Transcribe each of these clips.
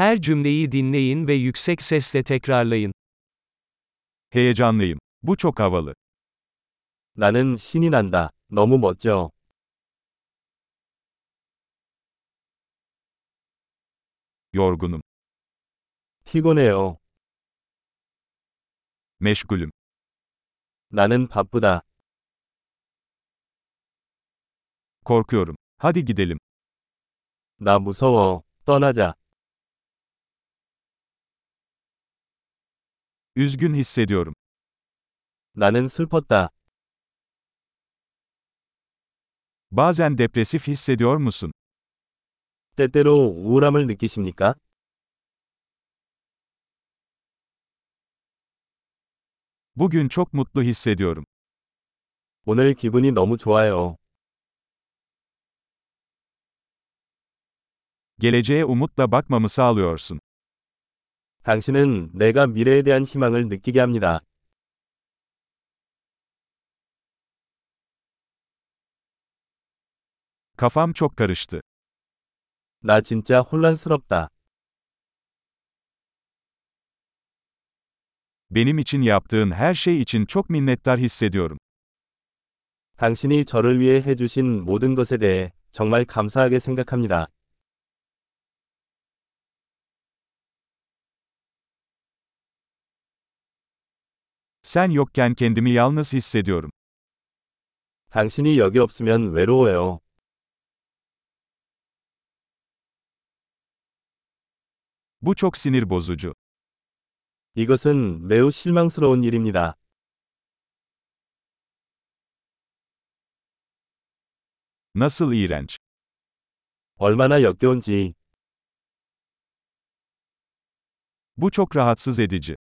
Her cümleyi dinleyin ve yüksek sesle tekrarlayın. Heyecanlıyım. Bu çok havalı. 나는 신이 난다. 너무 멋져. Yorgunum. 피곤해요. Meşgulüm. 나는 바쁘다. Korkuyorum. Hadi gidelim. 나 무서워. 떠나자. Üzgün hissediyorum. 나는 슬펐다. Bazen depresif hissediyor musun? 때때로 우울함을 느끼십니까? Bugün çok mutlu hissediyorum. 오늘 기분이 너무 좋아요. Geleceğe umutla bakmamı sağlıyorsun. 당신은 내가 미래에 대한 희망을 느끼게 합니다. Kafam çok karıştı. 나 진짜 혼란스럽다. Benim için yaptığın her şey için çok minnettar hissediyorum. 당신이 저를 위해 해주신 모든 것에 대해 정말 감사하게 생각합니다. Sen yokken kendimi yalnız hissediyorum. 당신이 여기 없으면 외로워요. Bu çok sinir bozucu. 이것은 매우 실망스러운 일입니다. Nasıl iğrenç. 얼마나 역겨운지. Bu çok rahatsız edici.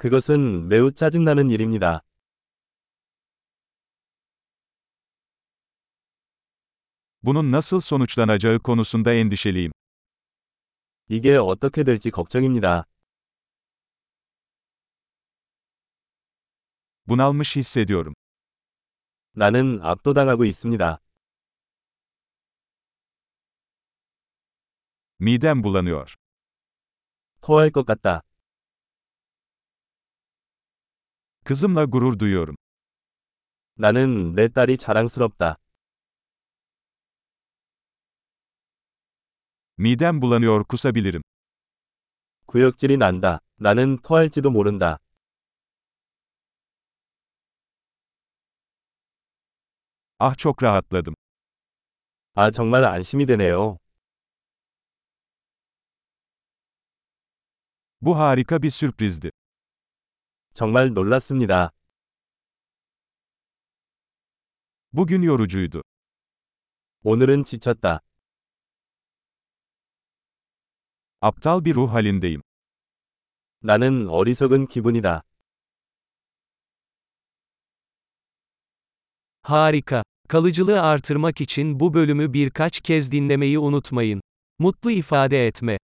그것은 매우 짜증나는 일입니다. Bunun nasıl sonuçlanacağı konusunda endişeliyim. 이게 어떻게 될지 걱정입니다. Bunalmış hissediyorum. 나는 압도당하고 있습니다. Midem bulanıyor. 토할 것 같다. Kızımla gurur duyuyorum. 나는 내 딸이 자랑스럽다. Midem bulanıyor kusabilirim. 구역질이 난다. 나는 토할지도 모른다. Ah çok rahatladım. 아, 정말 안심이 되네요. Bu harika bir sürprizdi. 정말 놀랐습니다. Bugün yorucuydu. 오늘은 지쳤다. Aptal bir ruh halindeyim. 나는 어리석은 기분이다. Harika. Kalıcılığı artırmak için bu bölümü birkaç kez dinlemeyi unutmayın. Mutlu ifade etme.